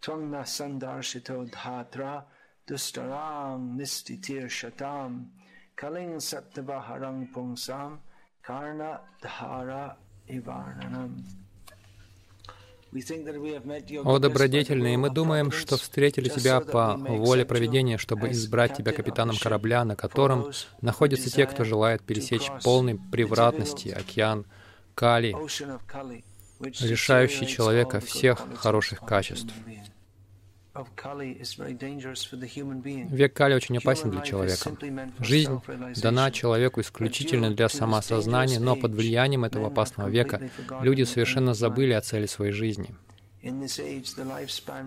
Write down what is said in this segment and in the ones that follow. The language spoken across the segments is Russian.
Tvangna sandarshito dhatra dustarang nistitir shatam. Kaling sattvaharang pungsam karna dhara ivarnanam. О добродетельный, мы думаем, что встретили Тебя по воле проведения, чтобы избрать Тебя капитаном корабля, на котором находятся те, кто желает пересечь полный превратности океан Кали, лишающий человека всех хороших качеств. Век Кали очень опасен для человека. Жизнь дана человеку исключительно для самоосознания, но под влиянием этого опасного века люди совершенно забыли о цели своей жизни.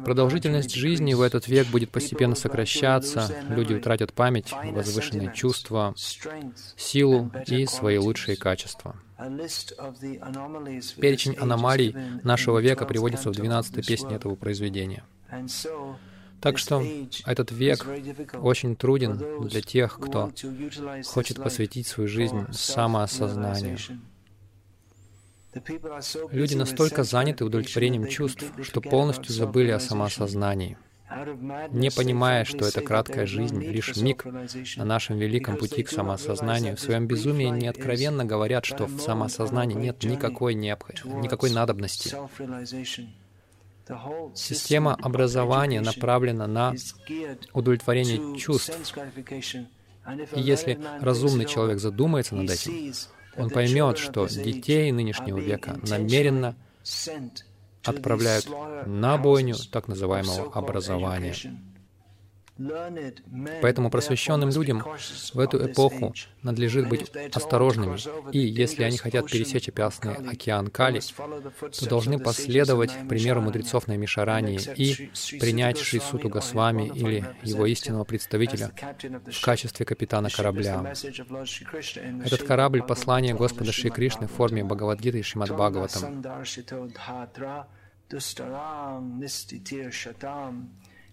Продолжительность жизни в этот век будет постепенно сокращаться, люди утратят память, возвышенные чувства, силу и свои лучшие качества. Перечень аномалий нашего века приводится в 12-й песне этого произведения. Так что этот век очень труден для тех, кто хочет посвятить свою жизнь самоосознанию. Люди настолько заняты удовлетворением чувств, что полностью забыли о самоосознании, не понимая, что эта краткая жизнь — лишь миг на нашем великом пути к самоосознанию. В своем безумии неоткровенно говорят, что в самоосознании нет никакой, необх... никакой надобности. Система образования направлена на удовлетворение чувств. И если разумный человек задумается над этим, он поймет, что детей нынешнего века намеренно отправляют на бойню так называемого образования. Поэтому просвещенным людям в эту эпоху надлежит быть осторожными, и если они хотят пересечь опасный океан Кали, то должны последовать примеру мудрецов на Мишарании и принять Шри Госвами или его истинного представителя в качестве капитана корабля. Этот корабль — послание Господа Шри Кришны в форме Бхагавадгиты и Шримад Бхагаватам.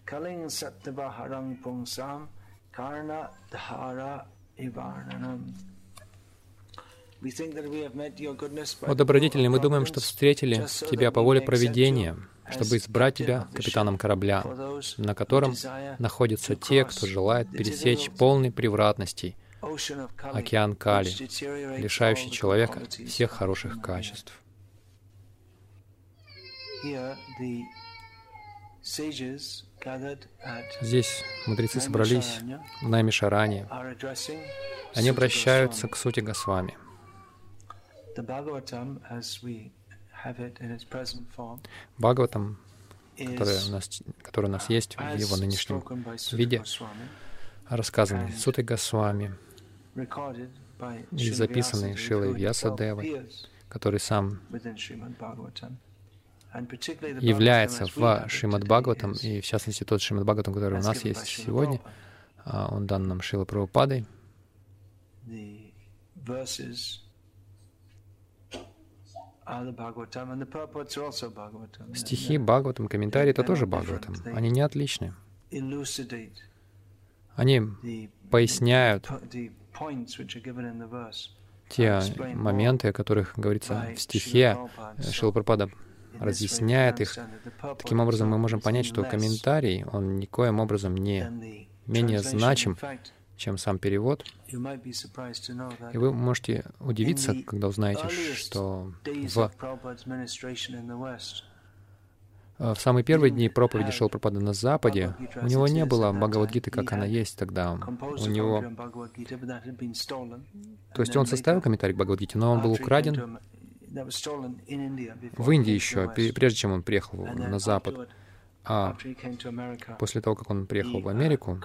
Kaling Sattva Harang Pungsam Karna Dhara Ivarnanam. О добродетельный, мы думаем, что встретили Тебя по воле проведения, чтобы избрать Тебя капитаном корабля, на котором находятся те, кто желает пересечь полный превратностей, океан Кали, лишающий человека всех хороших качеств. Здесь мудрецы собрались на Мишаране. Они обращаются к сути Госвами. Бхагаватам, который у, нас, который у нас есть в его нынешнем виде, рассказанный Сутой Госвами и записанный Шилой Вьясадевой, который сам является в Шримад Бхагаватам, и в частности тот Шримад Бхагаватам, который у нас есть сегодня, а, он дан нам Шила Прабхупадой. Стихи Бхагаватам, комментарии — это тоже Бхагаватам. Они не отличны. Они поясняют те моменты, о которых говорится в стихе. Шила Прабхупада разъясняет их. Таким образом, мы можем понять, что комментарий, он никоим образом не менее значим, чем сам перевод. И вы можете удивиться, когда узнаете, что в, в самые первые дни проповеди Шилпрапада на Западе у него не было Бхагавадгиты, как она есть тогда. У него... То есть он составил комментарий к Бхагавадгите, но он был украден в Индии еще, прежде чем он приехал на Запад. А после того, как он приехал в Америку,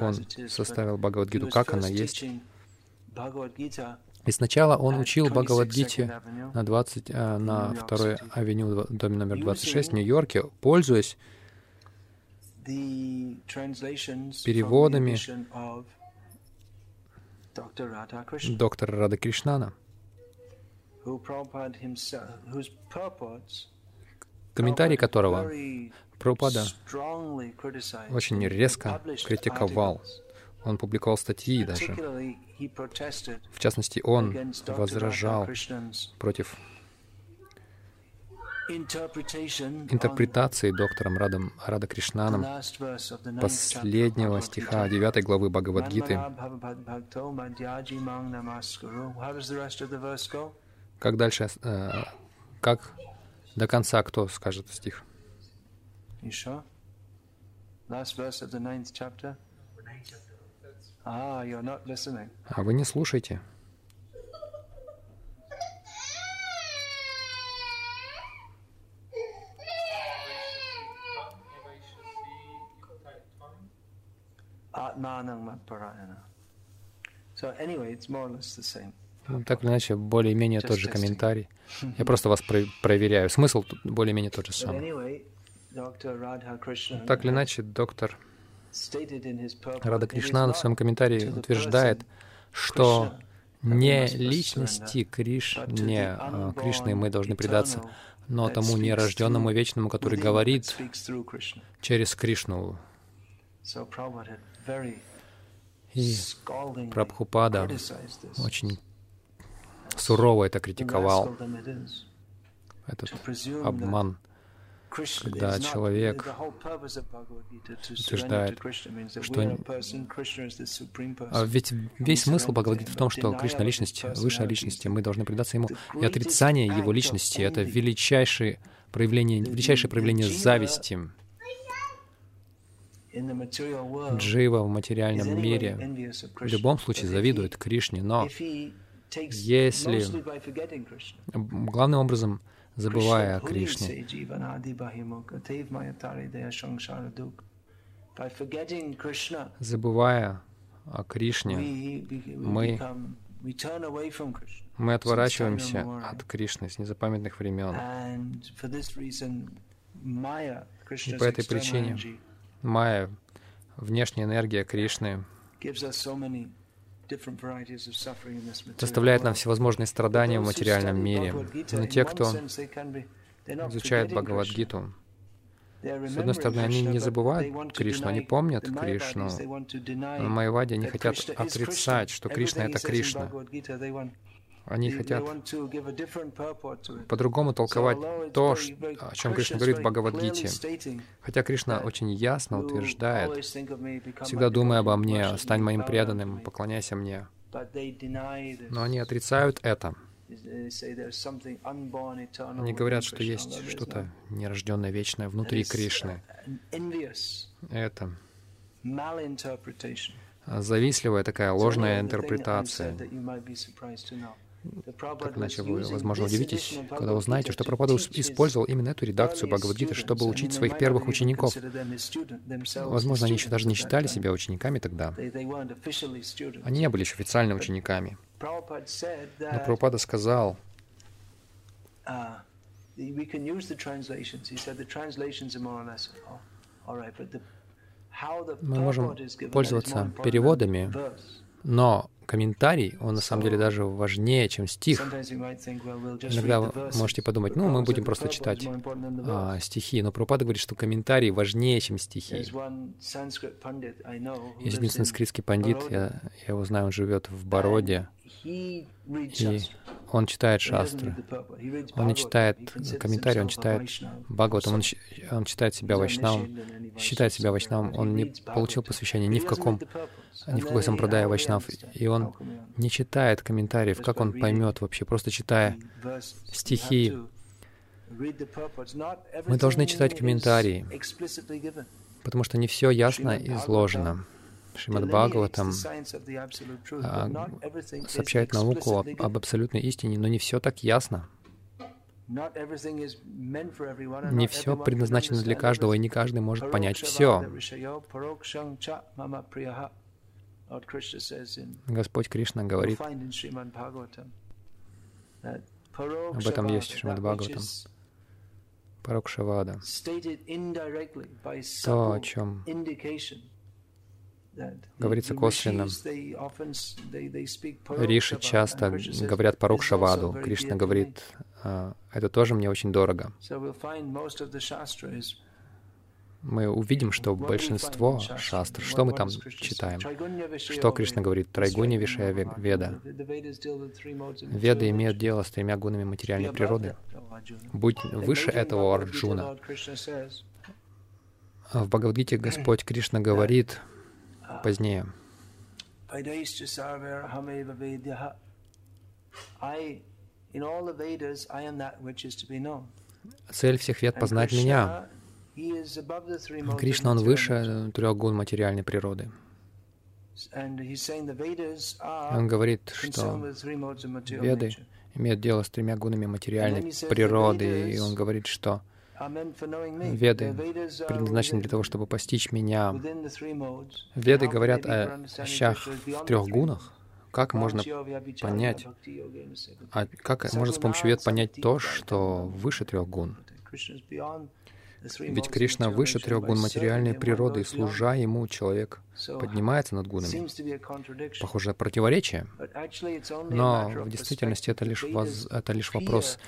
он составил Бхагавадгиту, как она есть. И сначала он учил Бхагавадгите на, 20, э, на второй авеню, доме номер 26 в Нью-Йорке, пользуясь переводами доктора Рада Кришнана комментарий которого Прабхупада очень резко критиковал. Он публиковал статьи даже. В частности, он возражал против интерпретации доктором Радом, Рада Кришнаном последнего стиха 9 главы Бхагавадгиты. Как дальше, э, как до конца кто скажет стих? А вы не слушаете? Ну, так или иначе, более-менее тот же комментарий. Я просто вас про проверяю. Смысл более-менее тот же самый. Так или иначе, доктор Рада Кришнан в своем комментарии утверждает, что не личности Криш, не а, Кришны мы должны предаться, но тому нерожденному вечному, который говорит через Кришну. И Прабхупада очень сурово это критиковал, этот обман, когда человек утверждает, что... А ведь весь смысл Бхагавадгиты в том, что Кришна — личность, высшая личность, и мы должны предаться Ему. И отрицание Его личности — это величайшее проявление, величайшее проявление зависти. Джива в материальном мире. в любом случае завидует Кришне, но если главным образом забывая о Кришне, забывая о Кришне, мы, мы отворачиваемся от Кришны с незапамятных времен. И по этой причине Майя, внешняя энергия Кришны, доставляет нам всевозможные страдания в материальном мире. Но те, кто изучает Бхагавадгиту, с одной стороны, они не забывают Кришну, они помнят Кришну. Но Майвади не хотят отрицать, что Кришна — это Кришна. Они хотят по-другому толковать то, о чем Кришна говорит в Бхагавадгите. Хотя Кришна очень ясно утверждает, всегда думай обо мне, стань моим преданным, поклоняйся мне. Но они отрицают это. Они говорят, что есть что-то нерожденное, вечное внутри Кришны. Это завистливая такая ложная интерпретация. Так иначе вы, возможно, удивитесь, когда узнаете, что Прабхупада использовал именно эту редакцию Бхагавадгиты, чтобы учить своих первых учеников. Возможно, они еще даже не считали себя учениками тогда. Они не были еще официально учениками. Но Прабхупада сказал, мы можем пользоваться переводами, но комментарий, он на самом деле даже важнее, чем стих. Иногда вы можете подумать, ну, мы будем просто читать а, стихи, но Прабхупада говорит, что комментарий важнее, чем стихи. Есть один санскритский пандит, я, я его знаю, он живет в Бороде, и он читает шастры. Он не читает комментарии, он читает Бхагаватам, он, он читает себя вайшнавом, считает себя вайшнавом, он не получил посвящение ни в каком, ни в какой сампрадае вайшнав, и он не читает комментариев, как он поймет вообще, просто читая стихи. Мы должны читать комментарии, потому что не все ясно изложено. Шримад Бхагаватам а, сообщает науку об, об абсолютной истине, но не все так ясно. Не все предназначено для каждого, и не каждый может понять все. Господь Кришна говорит, об этом есть в Шримад Бхагаватам. Парокшавада. То, о чем говорится косвенно. Риши часто говорят порог Шаваду. Кришна говорит, «А, это тоже мне очень дорого. Мы увидим, что большинство шастр, что мы там читаем, что Кришна говорит, Трайгуни Вишая Веда. Веды имеют дело с тремя гунами материальной природы. Будь выше этого Арджуна. В Бхагавадгите Господь Кришна говорит позднее, Цель всех вед — познать меня. Кришна, Он выше трех гун материальной природы. Он говорит, что Веды имеют дело с тремя гунами материальной природы, и он говорит, что Веды предназначены для того, чтобы постичь меня. Веды говорят о вещах в трех гунах. Как можно понять, а как можно с помощью вед понять то, что выше трех гун? Ведь Кришна выше трех гун материальной природы, и служа Ему, человек поднимается над гунами. Похоже, противоречие. Но в действительности это лишь, воз... это лишь вопрос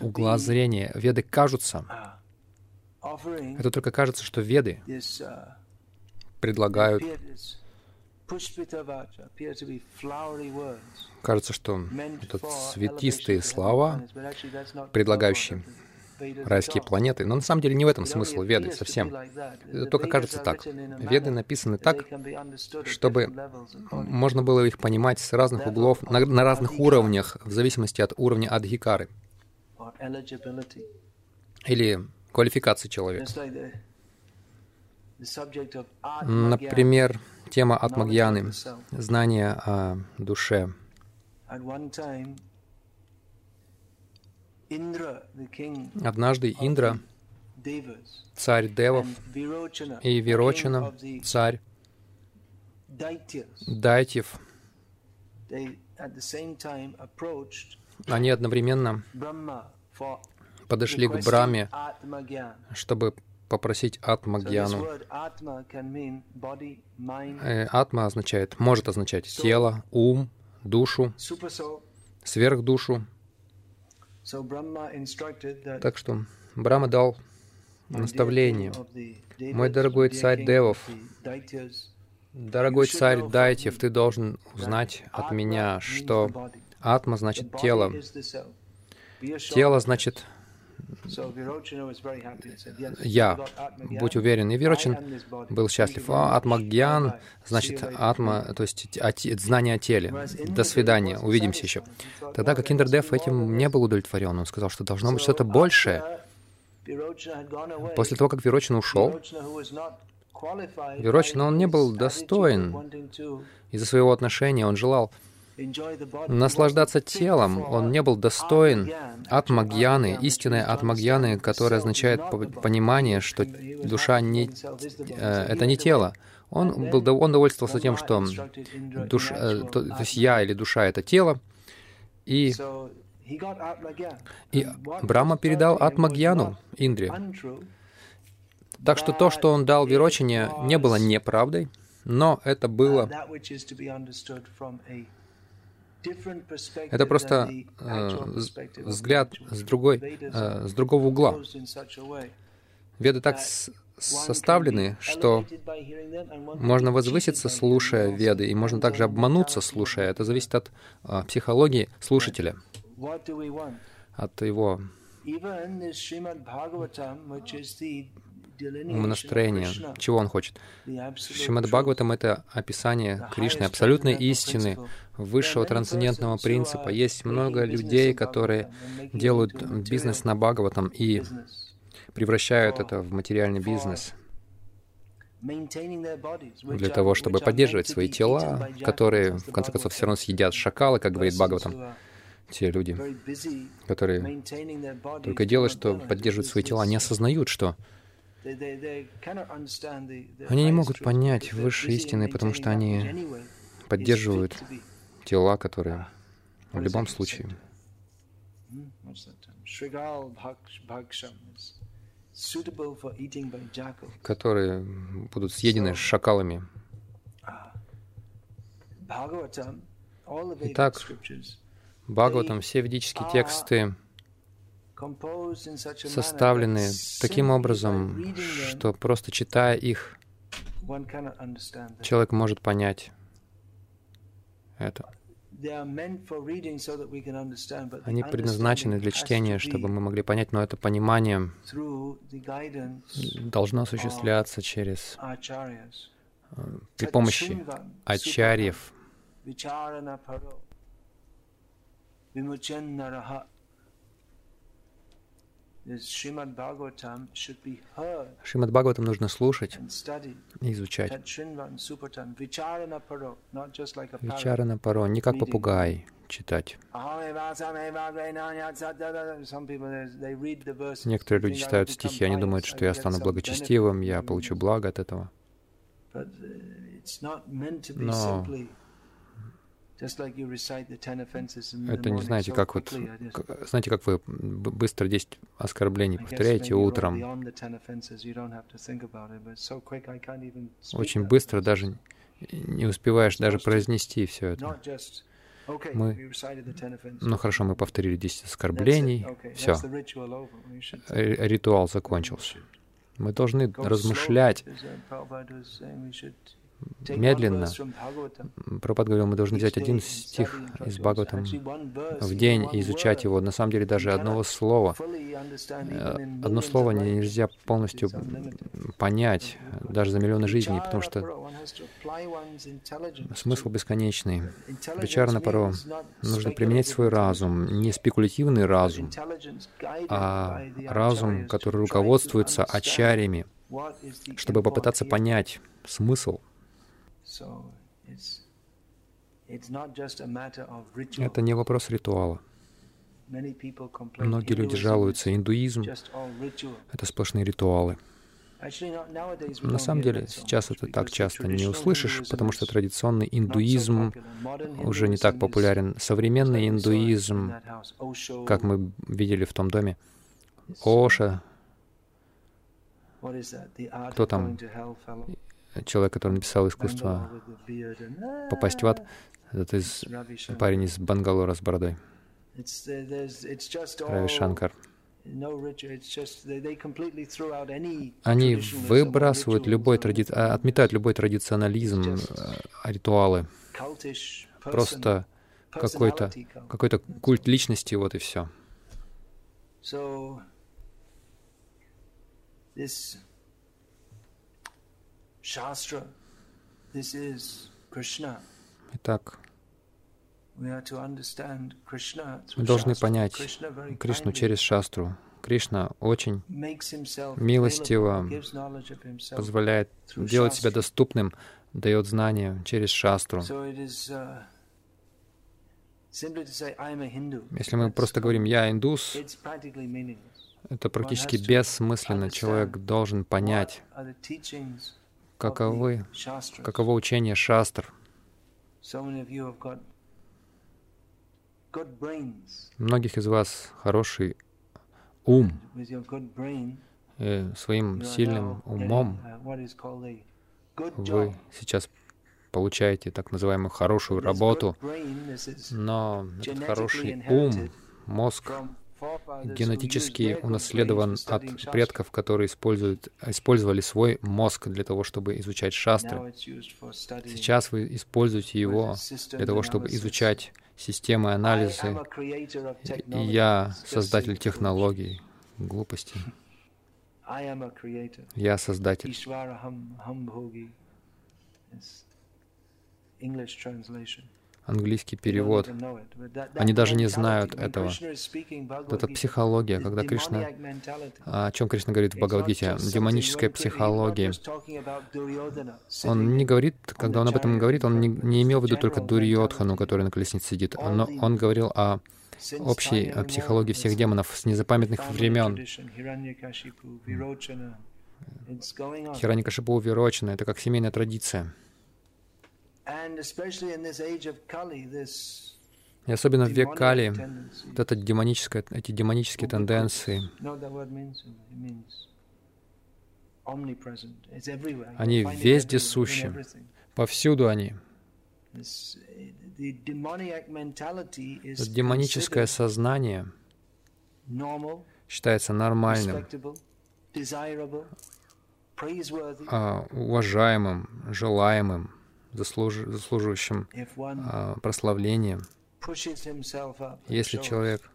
угла зрения. Веды кажутся. Это только кажется, что веды предлагают Кажется, что это цветистые слова, предлагающие райские планеты. Но на самом деле не в этом смысл Веды совсем. Это только кажется так. Веды написаны так, чтобы можно было их понимать с разных углов, на, на разных уровнях, в зависимости от уровня Адхикары или квалификации человека. Например, тема Атмагьяны, знание о душе. Однажды Индра, царь Девов, и Вирочина, царь Дайтьев, они одновременно подошли к Браме, чтобы попросить Атмагьяну. Э, атма означает, может означать тело, ум, душу, сверхдушу. Так что Брама дал наставление. Мой дорогой царь Девов, дорогой царь Дайтев, ты должен узнать от меня, что Атма значит тело. Тело значит я, будь уверен. И Вирочин был счастлив. А Атмагьян, значит, Атма, то есть знание о теле. До свидания, увидимся еще. Тогда как Индердев этим не был удовлетворен. Он сказал, что должно быть что-то большее. После того, как Вирочин ушел, Вирочин, он не был достоин из-за своего отношения, он желал наслаждаться телом. Он не был достоин атмагьяны, истинной атмагьяны, которая означает понимание, что душа не, э, это не тело. Он, был, он довольствовался тем, что душ, э, то, то есть я или душа — это тело, и, и Брама передал Атмагьяну Индре. Так что то, что он дал Вирочине, не было неправдой, но это было это просто э, взгляд с, другой, э, с другого угла. Веды так составлены, что можно возвыситься, слушая веды, и можно также обмануться, слушая. Это зависит от э, психологии слушателя, от его умонастроения, чего он хочет. Шримад Бхагаватам — это описание Кришны, абсолютной истины, высшего трансцендентного принципа. Есть много людей, которые делают бизнес на Бхагаватам и превращают это в материальный бизнес для того, чтобы поддерживать свои тела, которые, в конце концов, все равно съедят шакалы, как говорит Бхагаватам. Те люди, которые только делают, что поддерживают свои тела, не осознают, что они не могут понять высшие истины, потому что они поддерживают тела, которые в любом случае которые будут съедены шакалами. Итак, Бхагаватам, все ведические тексты составлены таким образом, что просто читая их, человек может понять это. Они предназначены для чтения, чтобы мы могли понять, но это понимание должно осуществляться через э, при помощи ачарьев, Шримад Бхагаватам нужно слушать и изучать. Вичарана паро, не как попугай читать. Некоторые люди читают стихи, они думают, что я стану благочестивым, я получу благо от этого. Но это не знаете, как вот, знаете, как вы быстро 10 оскорблений повторяете утром. Очень быстро даже не успеваешь даже произнести все это. Мы, ну хорошо, мы повторили 10 оскорблений, все, ритуал закончился. Мы должны размышлять медленно. Пропад говорил, мы должны взять один стих из Бхагаватам в день и изучать его. На самом деле даже одного слова, э, одно слово нельзя полностью понять, даже за миллионы жизней, потому что смысл бесконечный. Вичарна паро нужно применять свой разум, не спекулятивный разум, а разум, который руководствуется ачарями, чтобы попытаться понять смысл это не вопрос ритуала. Многие люди жалуются, индуизм — это сплошные ритуалы. На самом деле, сейчас это так часто не услышишь, потому что традиционный индуизм уже не так популярен. Современный индуизм, как мы видели в том доме, Оша, кто там, человек, который написал искусство попасть в ад, это из, парень из Бангалора с бородой. Рави Шанкар. Они выбрасывают любой тради... А, отметают любой традиционализм, а, ритуалы. Просто какой-то какой культ личности, вот и все. Итак, мы должны понять Кришну через шастру. Кришна очень милостиво позволяет делать себя доступным, дает знания через шастру. Uh, Если мы просто говорим «я индус», это практически бессмысленно. Человек должен понять, каковы, каково учение шастр. Многих из вас хороший ум, и своим сильным умом вы сейчас получаете так называемую хорошую работу, но этот хороший ум, мозг генетически унаследован от предков, которые используют, использовали свой мозг для того, чтобы изучать шастры. Сейчас вы используете его для того, чтобы изучать системы анализа. Я создатель технологий, глупостей. Я создатель. English translation английский перевод. Они даже не знают этого. Это психология, когда Кришна... О чем Кришна говорит в Бхагавадгите? Демоническая психология. Он не говорит, когда он об этом говорит, он не, не имел в виду только Дурьотхану, который на колеснице сидит, но он говорил о общей психологии всех демонов с незапамятных времен. Хираникашипу Вирочина — это как семейная традиция. И особенно в век Кали, вот это демоническое, эти демонические тенденции, они везде сущи, повсюду они. Демоническое сознание считается нормальным, а, уважаемым, желаемым, заслуж... заслуживающим а, прославления. Если человек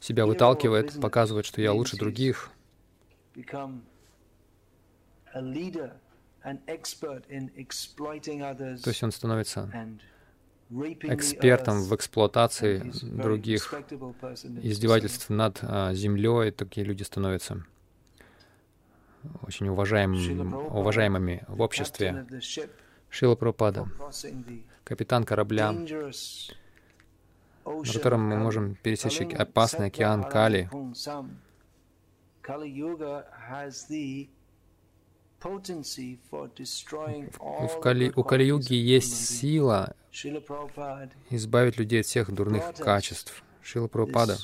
себя выталкивает, показывает, что я лучше других, то есть он становится экспертом в эксплуатации других, издевательств над а, землей, такие люди становятся очень уважаемыми, уважаемыми в обществе. Шила Прабхупада, капитан корабля, на котором мы можем пересечь опасный океан Кали. В Кали, у Кали-юги есть сила избавить людей от всех дурных качеств. Шила Прабхупада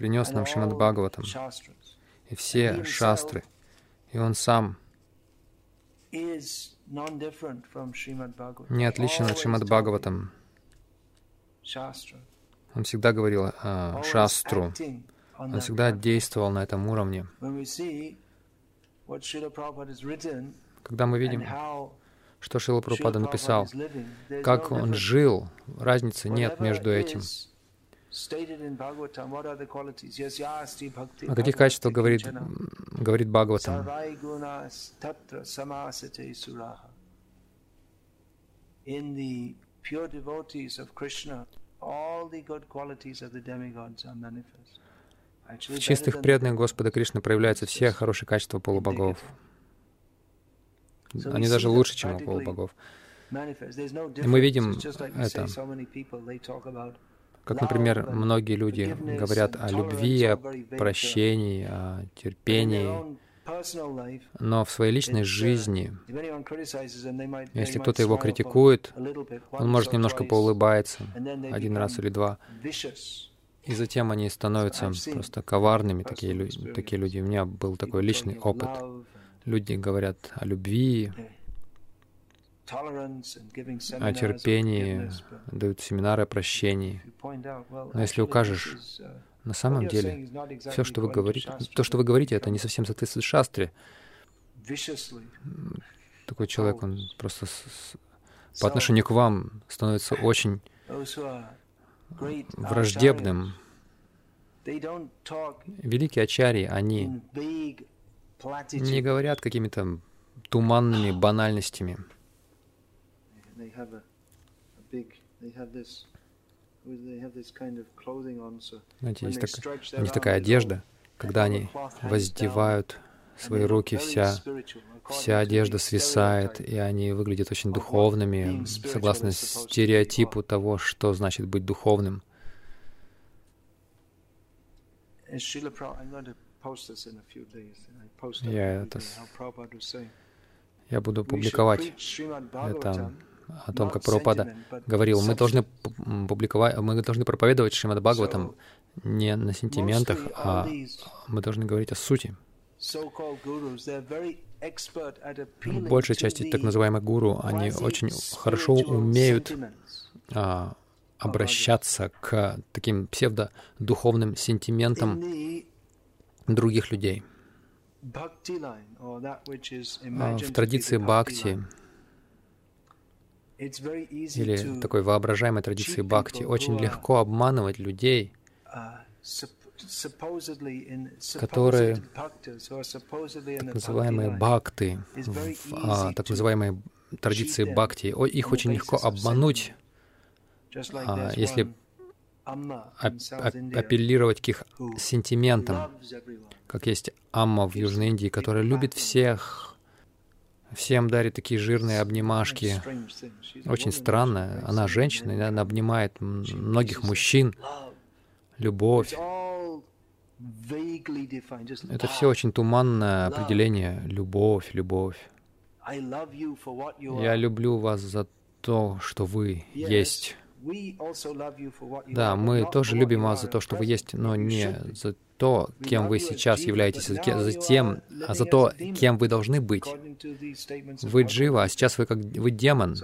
принес нам Шримад Бхагаватам и все шастры, и он сам не отличен от Шримад Бхагаватам. Он всегда говорил о шастру. Он всегда действовал на этом уровне. Когда мы видим, что Шила Прабхупада написал, как он жил, разницы нет между этим. О каких качествах говорит, говорит Бхагаватам? В чистых преданных Господа Кришны проявляются все хорошие качества полубогов. Они даже лучше, чем у полубогов. И мы видим это. Как, например, многие люди говорят о любви, о прощении, о терпении, но в своей личной жизни, если кто-то его критикует, он может немножко поулыбаться один раз или два, и затем они становятся просто коварными, такие, люди, такие люди. У меня был такой личный опыт. Люди говорят о любви, о терпении, дают семинары о прощении. Но если укажешь, на самом деле, все, что вы говорите, то, что вы говорите, это не совсем соответствует шастре. Такой человек, он просто с, по отношению к вам становится очень враждебным. Великие ачарьи, они не говорят какими-то туманными банальностями. Знаете, есть так, у них такая одежда, когда они воздевают свои руки, вся, вся одежда свисает, и они выглядят очень духовными, согласно стереотипу того, что значит быть духовным. Я это я буду публиковать это о том, как Прабхупада говорил, мы должны публиковать, мы должны проповедовать Шримад Бхагаватам не на сентиментах, а мы должны говорить о сути. Большая часть так называемых гуру, они очень хорошо умеют а, обращаться к таким псевдодуховным сентиментам других людей. А в традиции бхакти или такой воображаемой традиции бхакти. очень легко обманывать людей, которые так называемые бхакты, в а, так называемой традиции бхакти, их очень легко обмануть, а, если апеллировать к их сентиментам, как есть Амма в Южной Индии, которая любит всех, всем дарит такие жирные обнимашки. Очень странно. Она женщина, и она обнимает многих мужчин. Любовь. Это все очень туманное определение. Любовь, любовь. Я люблю вас за то, что вы есть. Да, мы тоже любим вас за то, что вы есть, но не за то, кем вы сейчас являетесь, за тем, а за то, кем вы должны быть. Вы джива, а сейчас вы как вы демон,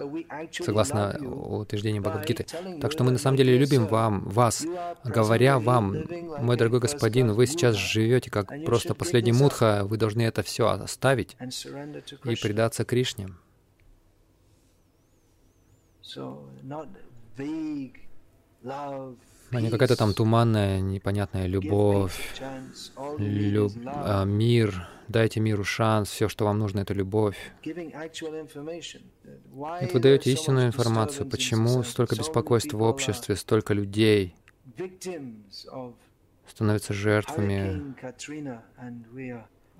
согласно утверждениям Бхагавадгиты. Так что мы на самом деле любим вам, вас, говоря вам, мой дорогой господин, вы сейчас живете как просто последний мудха, вы должны это все оставить и предаться Кришне а не какая-то там туманная, непонятная любовь, люб... а, мир, дайте миру шанс, все, что вам нужно, это любовь. Вот вы даете истинную информацию, почему столько беспокойства в обществе, столько людей становятся жертвами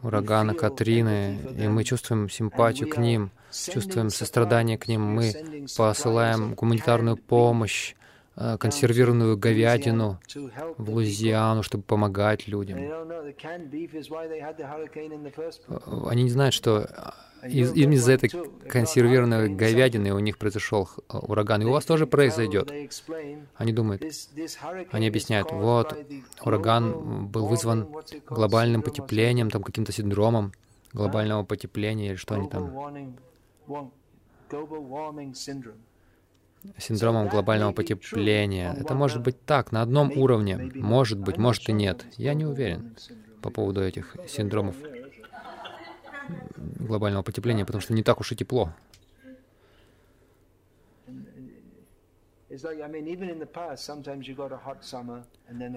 урагана Катрины, и мы чувствуем симпатию к ним, чувствуем сострадание к ним, мы посылаем гуманитарную помощь, консервированную говядину в Луизиану, чтобы помогать людям. Они не знают, что из, из-за этой консервированной говядины у них произошел ураган, и у вас тоже произойдет. Они думают, они объясняют, вот, ураган был вызван глобальным потеплением, там каким-то синдромом глобального потепления, или что они там синдромом глобального потепления. Это может быть так, на одном уровне. Может быть, может и нет. Я не уверен по поводу этих синдромов глобального потепления, потому что не так уж и тепло.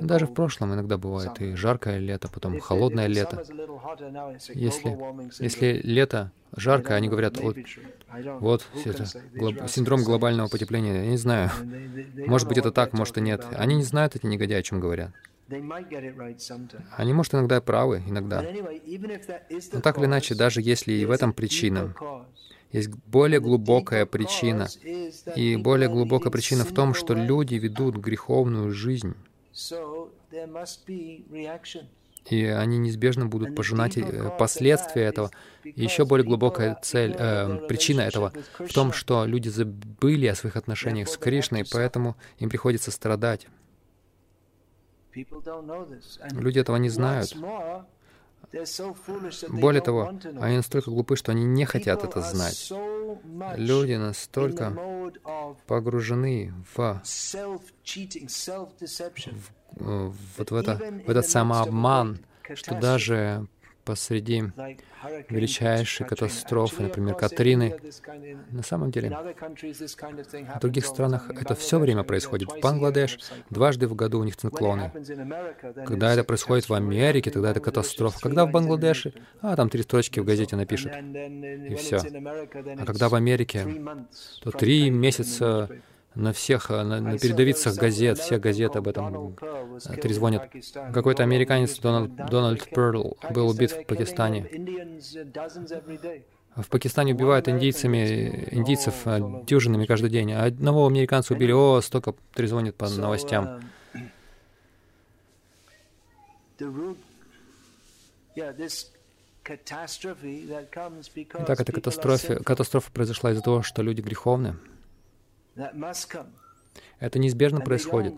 Даже в прошлом иногда бывает и жаркое лето, потом холодное лето. Если, если лето жаркое, они говорят, вот, вот это, глоб, синдром глобального потепления. Я не знаю. Может быть, это так, может и нет. Они не знают, эти негодяи, о чем говорят. Они, может, иногда правы, иногда. Но так или иначе, даже если и в этом причина, есть более глубокая причина. И более глубокая причина в том, что люди ведут греховную жизнь. И они неизбежно будут пожинать э, последствия этого. И еще более глубокая цель, э, причина этого в том, что люди забыли о своих отношениях с Кришной, поэтому им приходится страдать. Люди этого не знают. Более того, они настолько глупы, что они не хотят это знать. Люди настолько погружены в, в, вот в, это, в этот самообман, что даже посреди величайшей катастрофы, например, Катрины. На самом деле, в других странах это все время происходит. В Бангладеш дважды в году у них циклоны. Когда это происходит в Америке, тогда это катастрофа. Когда в Бангладеше, а там три строчки в газете напишут, и все. А когда в Америке, то три месяца на всех, э, на, на передовицах газет, все газеты об этом трезвонят. Какой-то американец Дональд, Дональд Перл был убит в Пакистане. В Пакистане убивают индийцами, индийцев э, дюжинами каждый день. А одного американца убили, о, столько трезвонит по новостям. Итак, эта катастрофа, катастрофа произошла из-за того, что люди греховны. Это неизбежно происходит.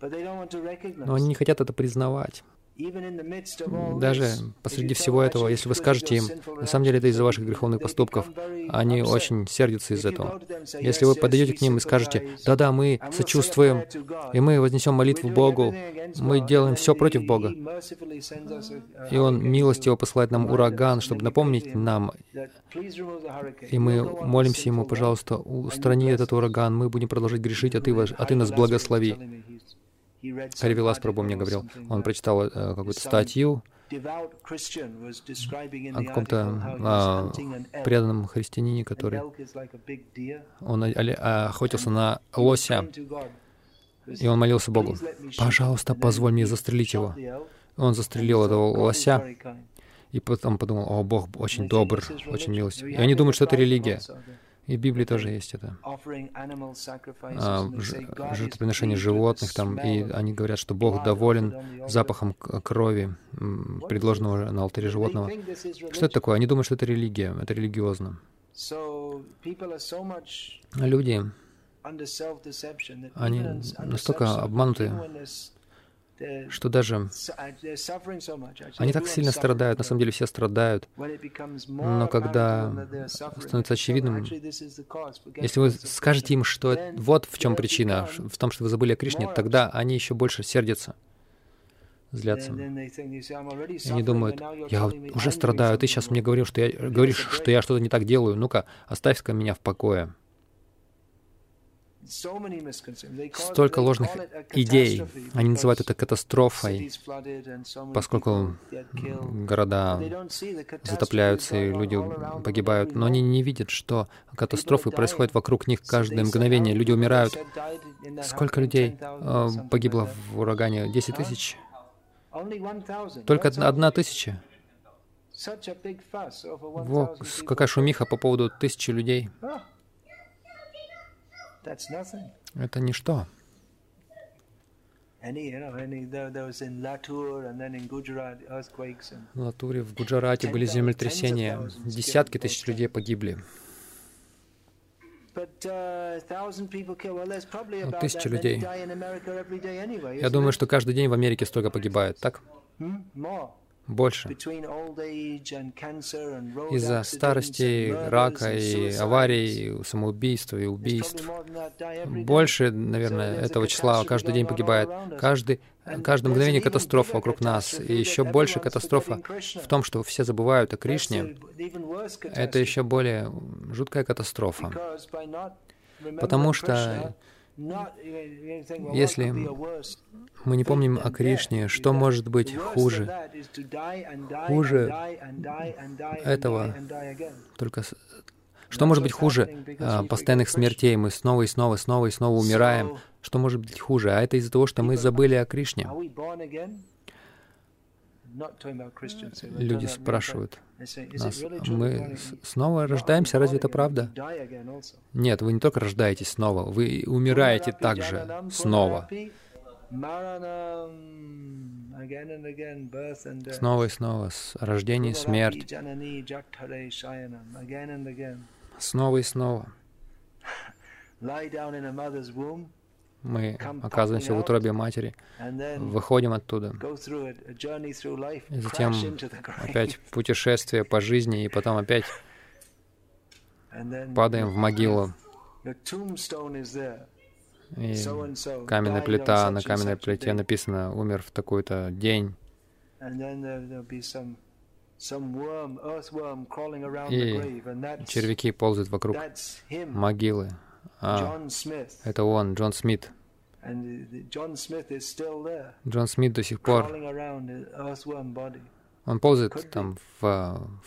Но они не хотят это признавать. Даже посреди всего этого, если вы скажете им, на самом деле это из-за ваших греховных поступков, они очень сердятся из-за этого. Если вы подойдете к ним и скажете, да-да, мы сочувствуем, и мы вознесем молитву Богу, мы делаем все против Бога, и Он милостиво посылает нам ураган, чтобы напомнить нам, и мы молимся Ему, пожалуйста, устрани этот ураган, мы будем продолжать грешить, а Ты, а ты нас благослови. Харивилас Прабhu мне говорил, он прочитал э, какую-то статью о каком-то а, преданном христианине, который он охотился на лося, и он молился Богу, «Пожалуйста, позволь мне застрелить его». Он застрелил этого лося, и потом подумал, «О, Бог очень добр, очень милостивый». И они думают, что это религия. И в Библии тоже есть это. А, жертвоприношение животных там, и они говорят, что Бог доволен запахом крови, предложенного на алтаре животного. Что это такое? Они думают, что это религия, это религиозно. Люди Они настолько обмануты, что даже они так сильно страдают, на самом деле все страдают, но когда становится очевидным, если вы скажете им, что вот в чем причина, в том, что вы забыли о Кришне, тогда они еще больше сердятся злятся. Они думают, я уже страдаю, ты сейчас мне говоришь, что я, говоришь, что я что-то не так делаю, ну-ка, оставь-ка меня в покое. Столько ложных идей. Они называют это катастрофой, поскольку города затопляются и люди погибают. Но они не видят, что катастрофы происходят вокруг них каждое мгновение. Люди умирают. Сколько людей э, погибло в урагане? Десять тысяч? Только одна тысяча. Во, какая шумиха по поводу тысячи людей. Это ничто. В Латуре, в Гуджарате были землетрясения. Десятки тысяч людей погибли. Ну, тысячи людей. Я думаю, что каждый день в Америке столько погибает, так? Больше. Из-за старости, рака и аварий, самоубийства и убийств. Больше, наверное, этого числа каждый день погибает. Каждый, каждое мгновение катастрофа вокруг нас. И еще больше катастрофа в том, что все забывают о Кришне. Это еще более жуткая катастрофа. Потому что если мы не помним о Кришне, что может быть хуже? Хуже этого только... Что может быть хуже а, постоянных смертей? Мы снова и снова, снова и снова умираем. Что может быть хуже? А это из-за того, что мы забыли о Кришне. Люди спрашивают нас, мы снова рождаемся, разве это правда? Нет, вы не только рождаетесь снова, вы умираете также снова. Снова и снова, рождение и смерть. Снова и снова мы оказываемся в утробе матери, выходим оттуда, и затем опять путешествие по жизни, и потом опять падаем в могилу. И каменная плита, на каменной плите написано «умер в такой-то день». И червяки ползают вокруг могилы. А, это он, Джон Смит. Джон Смит до сих пор. Он ползает там в, в,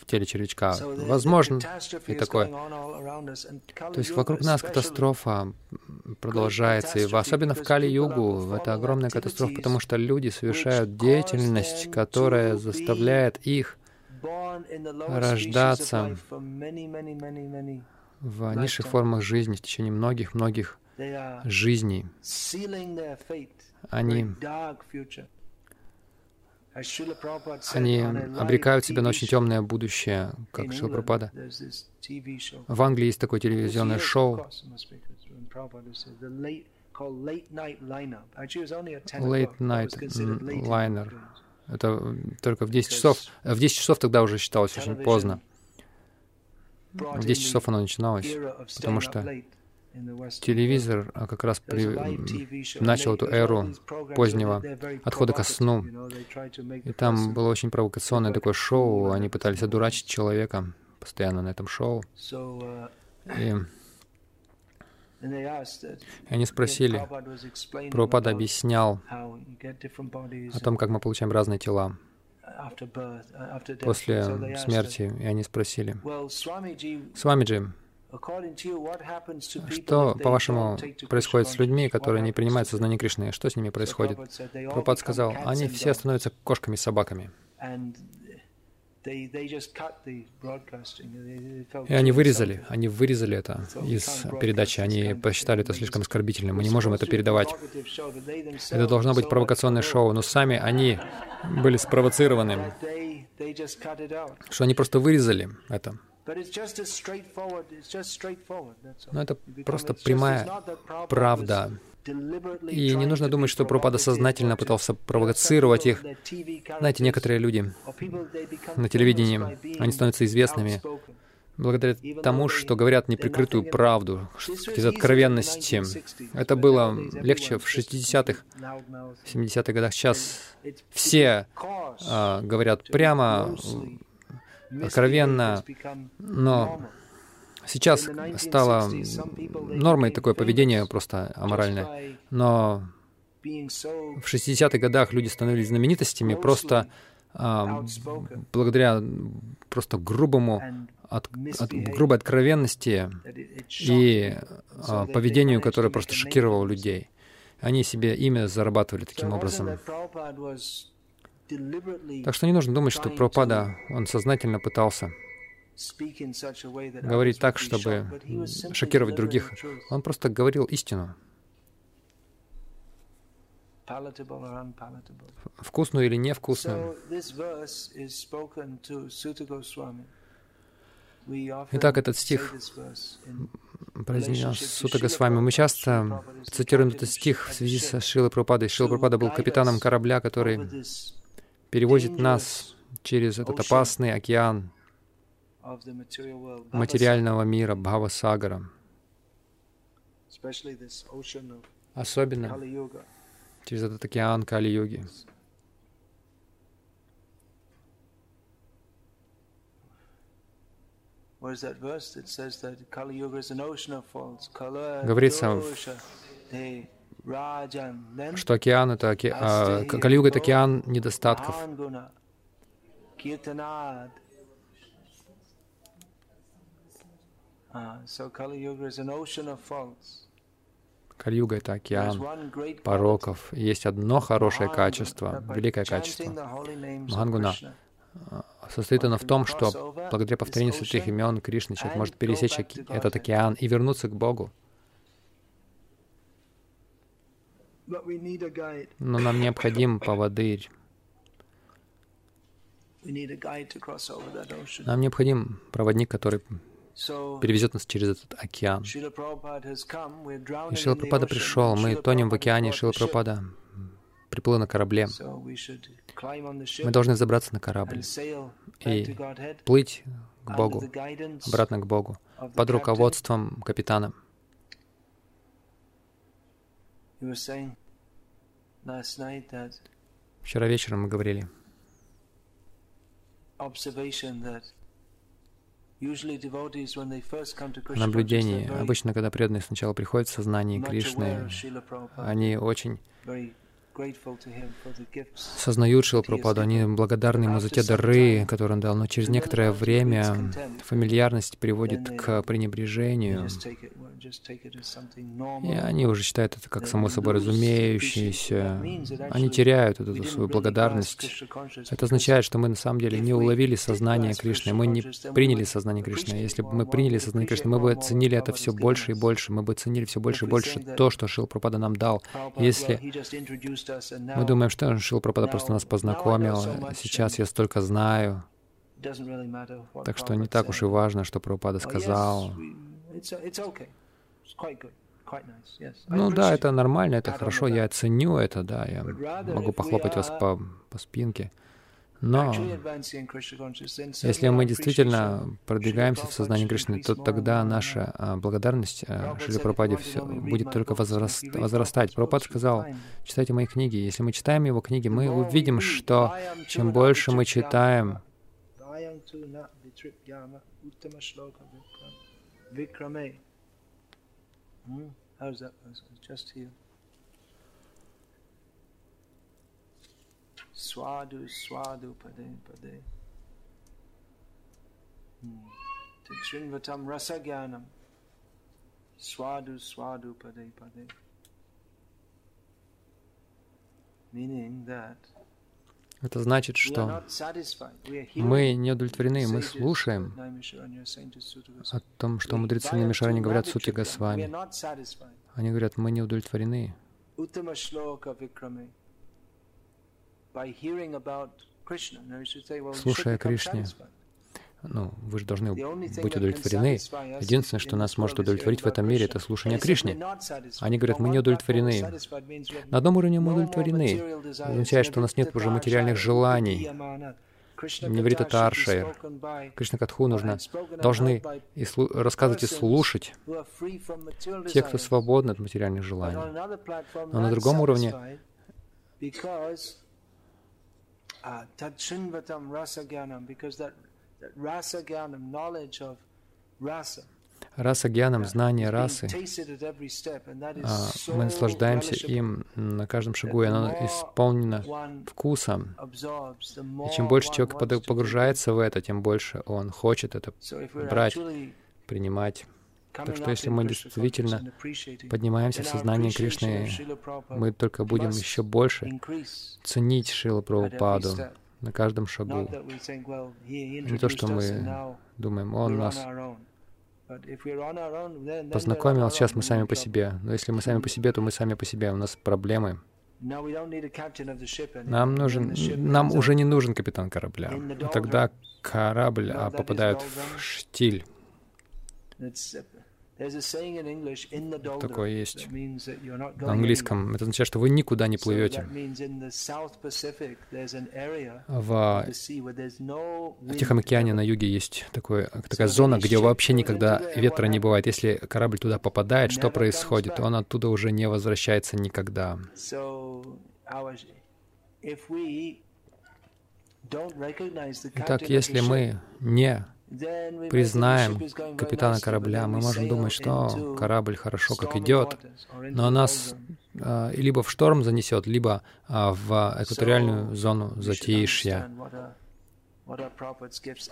в теле червячка. Возможно, и такое. То есть вокруг нас катастрофа продолжается, и особенно в Кали-Югу это огромная катастрофа, потому что люди совершают деятельность, которая заставляет их рождаться в низших формах жизни в течение многих-многих жизней. Они, они обрекают себя на очень темное будущее, как Шилапрапада. В Англии есть такое телевизионное шоу, Late Night Liner. Это только в 10 часов. В 10 часов тогда уже считалось очень поздно. В 10 часов оно начиналось, потому что телевизор а, как раз при... начал эту эру позднего отхода ко сну. И там было очень провокационное такое шоу. Они пытались одурачить человека постоянно на этом шоу. И и они спросили, Прабхупада объяснял о том, как мы получаем разные тела. Uh, после смерти, и они спросили, «Свамиджи, что, по-вашему, происходит с людьми, которые не принимают сознание Кришны? Что с ними происходит?» Прабхупад сказал, «Они все становятся кошками собаками». И они вырезали, они вырезали это из передачи. Они посчитали это слишком оскорбительным. Мы не можем это передавать. Это должно быть провокационное шоу, но сами они были спровоцированы, что они просто вырезали это. Но это просто прямая правда. И не нужно думать, что Пропада сознательно пытался провоцировать их. Знаете, некоторые люди на телевидении, они становятся известными благодаря тому, что говорят неприкрытую правду, из откровенности. Это было легче в 60-х, 70-х годах. Сейчас все а, говорят прямо, откровенно, но сейчас стало нормой такое поведение просто аморальное. Но в 60-х годах люди становились знаменитостями просто а, благодаря просто грубому от, от грубой откровенности и а, поведению, которое просто шокировало людей. Они себе имя зарабатывали таким образом. Так что не нужно думать, что Пропада, он сознательно пытался говорить так, чтобы шокировать других. Он просто говорил истину. Вкусную или невкусную. Итак, этот стих произнес Сута Госвами. Мы часто цитируем этот стих в связи со Шилой Прабхупадой. Шила Прабхупада был капитаном корабля, который перевозит нас через этот опасный океан материального мира, Бхавасагара. Особенно через этот океан Кали-йоги. Говорится, что океан — это оке... а, Кали-юга — это океан недостатков. Кали-юга — это океан пороков. Есть одно хорошее качество, великое качество. Махангуна состоит оно в том, что благодаря повторению святых имен Кришны человек может пересечь этот океан и вернуться к Богу. Но нам необходим поводырь. Нам необходим проводник, который перевезет нас через этот океан. И Шила Прабхупада пришел, мы тонем в океане Шила Прабхупада приплыл на корабле. Мы должны забраться на корабль и плыть к Богу, обратно к Богу, под руководством капитана. Вчера вечером мы говорили, наблюдение. Обычно, когда преданные сначала приходят в сознание Кришны, они очень сознают Шилпрападу, они благодарны ему за те дары, которые он дал, но через некоторое время фамильярность приводит к пренебрежению, и они уже считают это как само собой разумеющееся. Они теряют эту свою благодарность. Это означает, что мы на самом деле не уловили сознание Кришны, мы не приняли сознание Кришны. Если бы мы приняли сознание Кришны, мы бы ценили это все больше и больше, мы бы ценили все больше и больше то, что Шил Пропада нам дал. Если мы думаем, что Шил Пропада просто нас познакомил, сейчас я столько знаю, так что не так уж и важно, что Прабхупада сказал. Ну да, это нормально, это хорошо, я ценю это, да, я могу похлопать вас по, по спинке. Но если мы действительно продвигаемся в сознании Кришны, то тогда наша а, благодарность а, Шри Прабхупаде будет только возраст, возрастать. Прабхупад сказал, читайте мои книги. Если мы читаем его книги, мы увидим, что чем больше мы читаем? Just here. Swadu, swadu, pade, pade. Titrinvatam rasagyanam. Swadu, swadu, pade, pade. Meaning that Это значит, что мы не удовлетворены, мы слушаем о том, что мудрецы на Мишаране говорят Сути Госвами. Они говорят, мы не удовлетворены. Слушая Кришне, ну, вы же должны быть удовлетворены. Единственное, что нас может удовлетворить в этом мире, это слушание Кришне. Они говорят, мы не удовлетворены. На одном уровне мы удовлетворены. Это означает, что у нас нет уже материальных желаний. Не говорит это Аршайр. Кришна Катху нужно, должны и слу, рассказывать и слушать те, кто свободны от материальных желаний. Но на другом уровне Раса гьянам, знание расы, а, мы наслаждаемся им на каждом шагу, и оно исполнено вкусом. И чем больше человек погружается в это, тем больше он хочет это брать, принимать. Так что если мы действительно поднимаемся в сознании Кришны, мы только будем еще больше ценить Шила Прабхупаду на каждом шагу. Не то, что мы думаем, он нас познакомил, сейчас мы сами по себе. Но если мы сами по себе, то мы сами по себе, у нас проблемы. Нам нужен, нам уже не нужен капитан корабля. Тогда корабль а, попадает в штиль. Такое есть на английском. Это означает, что вы никуда не плывете. В Тихом океане на юге есть такое, такая зона, где вообще никогда ветра не бывает. Если корабль туда попадает, что происходит? Он оттуда уже не возвращается никогда. Итак, если мы не признаем капитана корабля, мы можем думать, что корабль хорошо как идет, но нас а, либо в шторм занесет, либо а, в экваториальную зону затишья.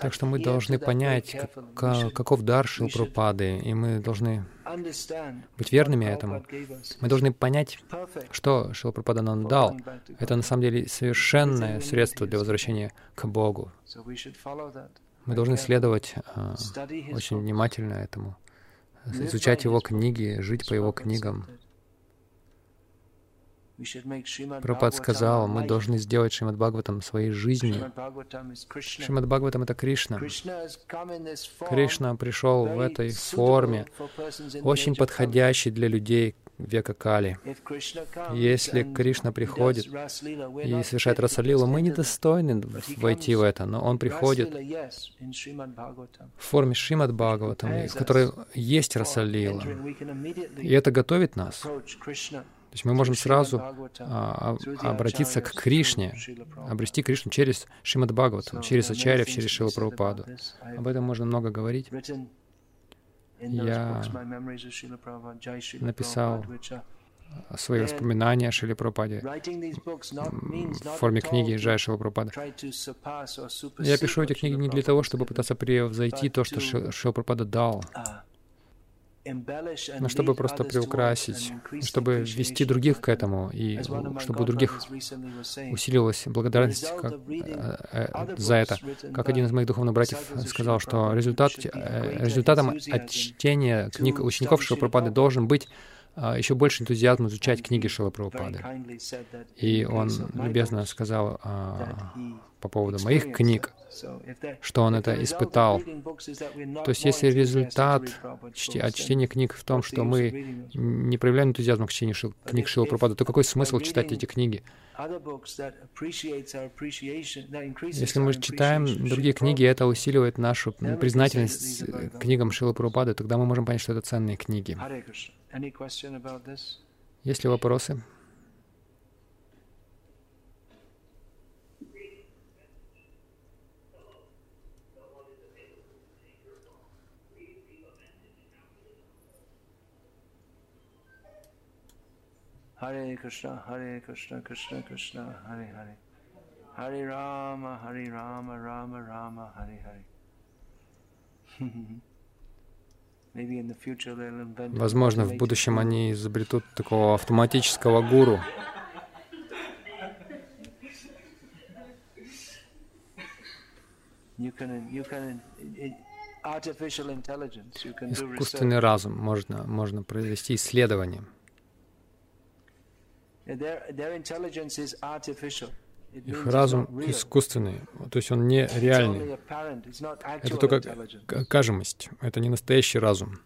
Так что мы должны понять, как, каков дар Шилпрапады, и мы должны быть верными этому. Мы должны понять, что Шилпрапада нам дал. Это на самом деле совершенное средство для возвращения к Богу. Мы должны следовать э, очень внимательно этому, изучать его книги, жить по его книгам. Прабхупад сказал, мы должны сделать Шримад Бхагаватам своей жизнью. Шримад Бхагаватам — это Кришна. Кришна пришел в этой форме, очень подходящей для людей, века Кали. Если Кришна приходит и совершает Расалилу, мы недостойны войти в это, но Он приходит в форме Шримад Бхагаватам, в которой есть Расалила. И это готовит нас. То есть мы можем сразу а, обратиться к Кришне, обрести Кришну через Шримад Бхагаватам, через Ачарьев, через Шила Прабхупаду. Об этом можно много говорить. Я написал свои воспоминания о Шиле Прабхупаде в форме книги Джай Шила Прабхупада. Я пишу эти книги не для того, чтобы пытаться превзойти то, что Шила Прабхупада дал, но чтобы просто приукрасить, чтобы ввести других к этому, и чтобы у других усилилась благодарность как, э, э, за это. Как один из моих духовных братьев сказал, что результат, э, результатом от чтения книг учеников Шилапрапады должен быть еще больше энтузиазма изучать книги Шила Прабхупады. И он любезно сказал по поводу моих книг, что он это испытал. То есть если результат от чтения книг в том, что мы не проявляем энтузиазма к чтению шил, книг Шила то какой смысл читать эти книги? Если мы читаем другие книги, это усиливает нашу признательность книгам Шила тогда мы можем понять, что это ценные книги. Есть ли вопросы? Hare Krishna, Hare Krishna, Krishna Krishna, Hare Hare. Hare Rama, Hare Rama, Rama Rama, Hare Hare. Возможно, в будущем они изобретут такого автоматического гуру. Искусственный разум можно, можно произвести исследование. Их разум искусственный. То есть он не реальный. Это только кажемость. Это не настоящий разум.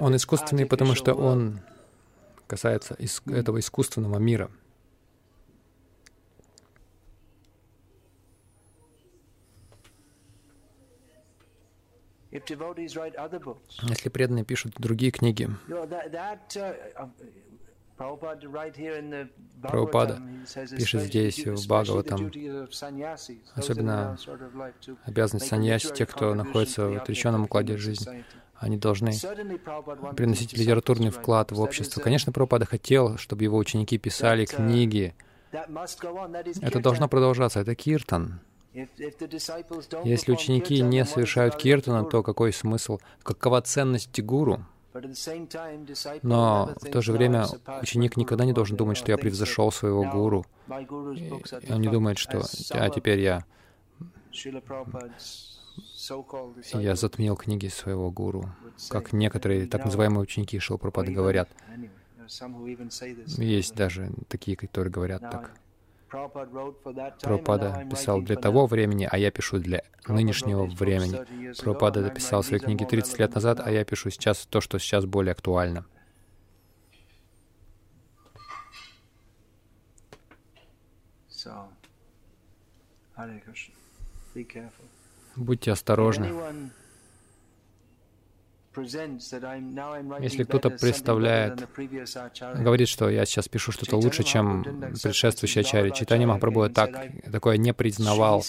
Он искусственный, потому что он касается этого искусственного мира. Если преданные пишут другие книги, Прабхупада пишет здесь в Бхагаватам, особенно обязанность саньяси, тех, кто находится в отреченном укладе жизни, они должны приносить литературный вклад в общество. Конечно, Прабхупада хотел, чтобы его ученики писали книги. Это должно продолжаться. Это киртан. Если ученики не совершают киртана, то какой смысл, какова ценность гуру? Но в то же время ученик никогда не должен думать, что я превзошел своего гуру. И он не думает, что а теперь я я затмил книги своего гуру, как некоторые так называемые ученики Шилпрапады говорят. Есть даже такие, которые говорят так. Прабхупада писал для того времени, а я пишу для нынешнего времени. Прабхупада написал свои книги 30 лет назад, а я пишу сейчас то, что сейчас более актуально. Будьте осторожны. Если кто-то представляет, говорит, что я сейчас пишу что-то лучше, чем предшествующий ачарья, Читание Махапрабху так, такое не признавал.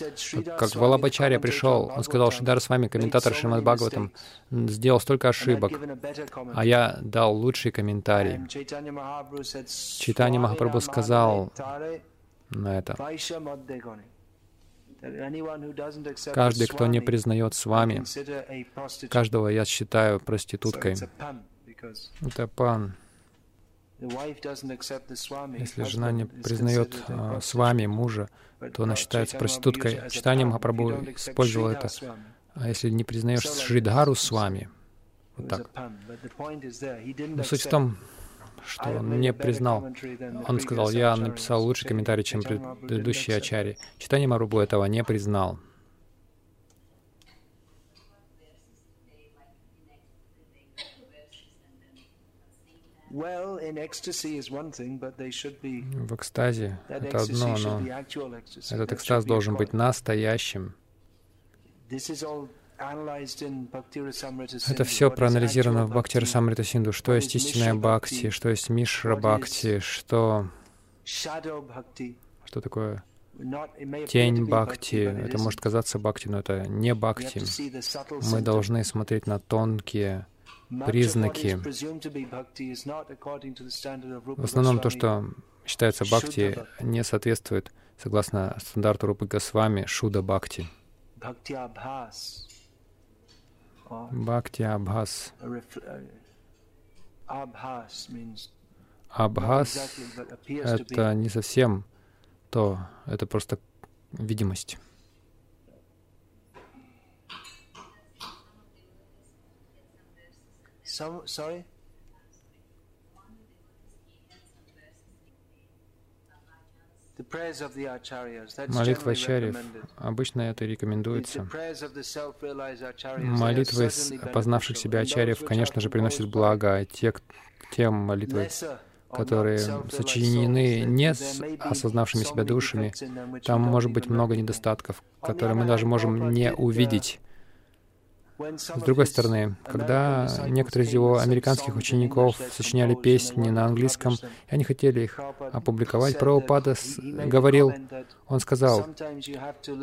Как Валабачарья пришел, он сказал, что даже с вами комментатор Шримад Бхагаватам. сделал столько ошибок, а я дал лучший комментарий. Читание Махапрабху сказал на это. Каждый, кто не признает с вами, каждого я считаю проституткой. Это пан. Если жена не признает а, с вами мужа, то она считается проституткой. Читание Махапрабху использовал это. А если не признаешь Шридхару с вами, вот так. Но суть в том, что он не признал. Он сказал, я написал лучший комментарий, чем предыдущий Ачари. Читание Марубу этого не признал. В экстазе это одно, но этот экстаз должен быть настоящим. Это все проанализировано в Бхактира Самрита Синду, что есть истинная бхакти, что есть мишра бхакти, что, что такое? Тень бхакти. Это может казаться бхакти, но это не бхакти. Мы должны смотреть на тонкие признаки. В основном то, что считается бхакти, не соответствует, согласно стандарту Рупы Госвами, шуда бхакти. Бхакти Абхас. Абхас — это не совсем то, это просто видимость. sorry? Молитва ачарьев. Обычно это рекомендуется. Молитвы познавших себя ачарьев, конечно же, приносят благо. А те, те молитвы, которые сочинены не с осознавшими себя душами, там может быть много недостатков, которые мы даже можем не увидеть. С другой стороны, когда некоторые из его американских учеников сочиняли песни на английском, и они хотели их опубликовать, Прабхупада говорил, он сказал,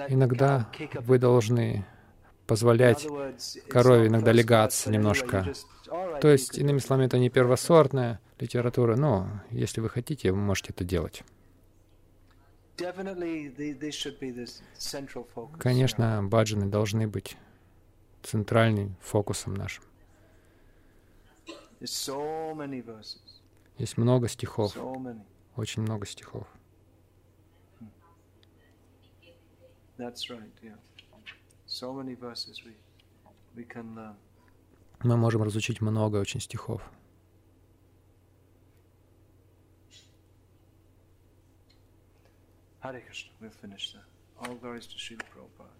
иногда вы должны позволять корове иногда легаться немножко. То есть, иными словами, это не первосортная литература, но если вы хотите, вы можете это делать. Конечно, баджаны должны быть центральным фокусом нашим. Есть много стихов, очень много стихов. Мы можем разучить много очень стихов. Hare Krishna, we'll finish there. All glories to Srila Prabhupada.